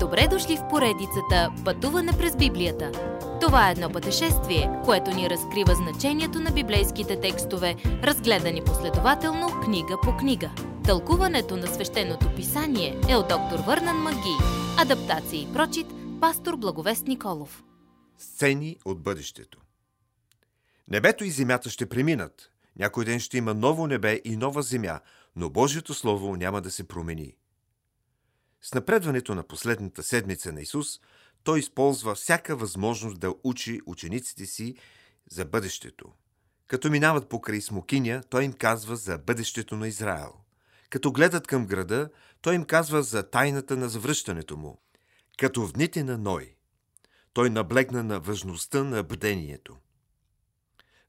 Добре дошли в поредицата Пътуване през Библията. Това е едно пътешествие, което ни разкрива значението на библейските текстове, разгледани последователно книга по книга. Тълкуването на свещеното писание е от доктор Върнан Маги. Адаптация и прочит, пастор Благовест Николов. Сцени от бъдещето Небето и земята ще преминат. Някой ден ще има ново небе и нова земя, но Божието Слово няма да се промени. С напредването на последната седмица на Исус, той използва всяка възможност да учи учениците си за бъдещето. Като минават покрай Смокиня, той им казва за бъдещето на Израел. Като гледат към града, той им казва за тайната на завръщането му. Като в дните на Ной, той наблегна на важността на бдението.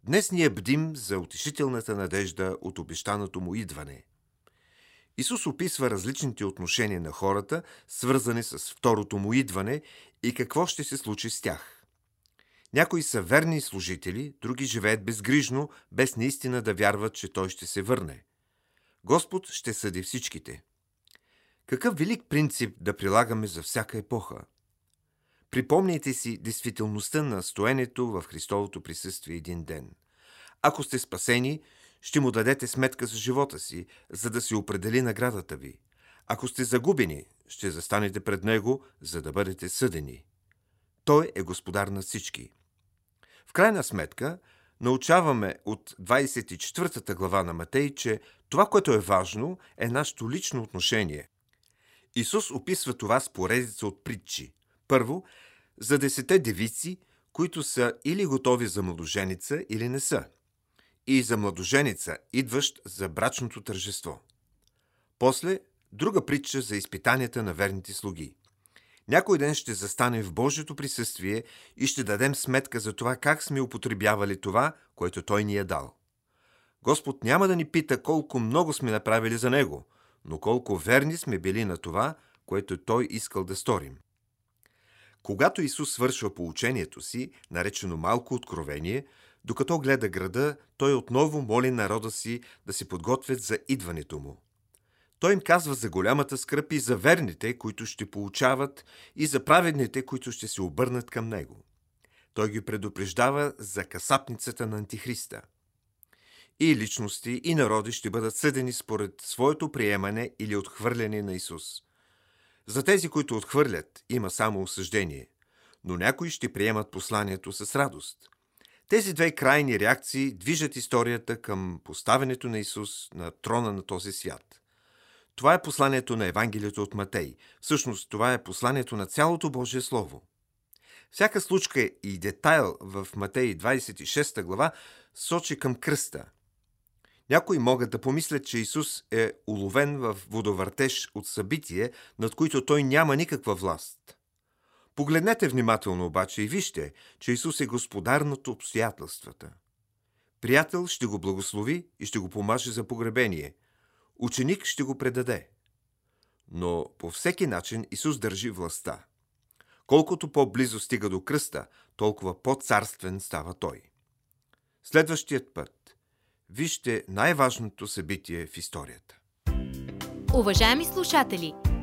Днес ние бдим за утешителната надежда от обещаното му идване. Исус описва различните отношения на хората, свързани с второто му идване и какво ще се случи с тях. Някои са верни служители, други живеят безгрижно, без наистина да вярват, че Той ще се върне. Господ ще съди всичките. Какъв велик принцип да прилагаме за всяка епоха? Припомняйте си действителността на стоенето в Христовото присъствие един ден. Ако сте спасени, ще му дадете сметка за живота си, за да си определи наградата ви. Ако сте загубени, ще застанете пред него, за да бъдете съдени. Той е господар на всички. В крайна сметка, научаваме от 24 глава на Матей, че това, което е важно, е нашето лично отношение. Исус описва това с поредица от притчи. Първо, за десете девици, които са или готови за младоженица, или не са – и за младоженица, идващ за брачното тържество. После друга притча за изпитанията на верните слуги. Някой ден ще застанем в Божието присъствие и ще дадем сметка за това как сме употребявали това, което Той ни е дал. Господ няма да ни пита колко много сме направили за Него, но колко верни сме били на това, което Той искал да сторим. Когато Исус свършва поучението си, наречено малко откровение, докато гледа града, той отново моли народа си да се подготвят за идването му. Той им казва за голямата скръп и за верните, които ще получават, и за праведните, които ще се обърнат към него. Той ги предупреждава за касапницата на Антихриста. И личности, и народи ще бъдат съдени според своето приемане или отхвърляне на Исус. За тези, които отхвърлят, има само осъждение, но някои ще приемат посланието с радост – тези две крайни реакции движат историята към поставянето на Исус на трона на този свят. Това е посланието на Евангелието от Матей. Всъщност, това е посланието на цялото Божие Слово. Всяка случка и детайл в Матей 26 глава сочи към кръста. Някои могат да помислят, че Исус е уловен в водовъртеж от събитие, над които той няма никаква власт – Погледнете внимателно обаче и вижте, че Исус е господар над обстоятелствата. Приятел ще го благослови и ще го помаже за погребение. Ученик ще го предаде. Но по всеки начин Исус държи властта. Колкото по-близо стига до кръста, толкова по-царствен става Той. Следващият път. Вижте най-важното събитие в историята. Уважаеми слушатели!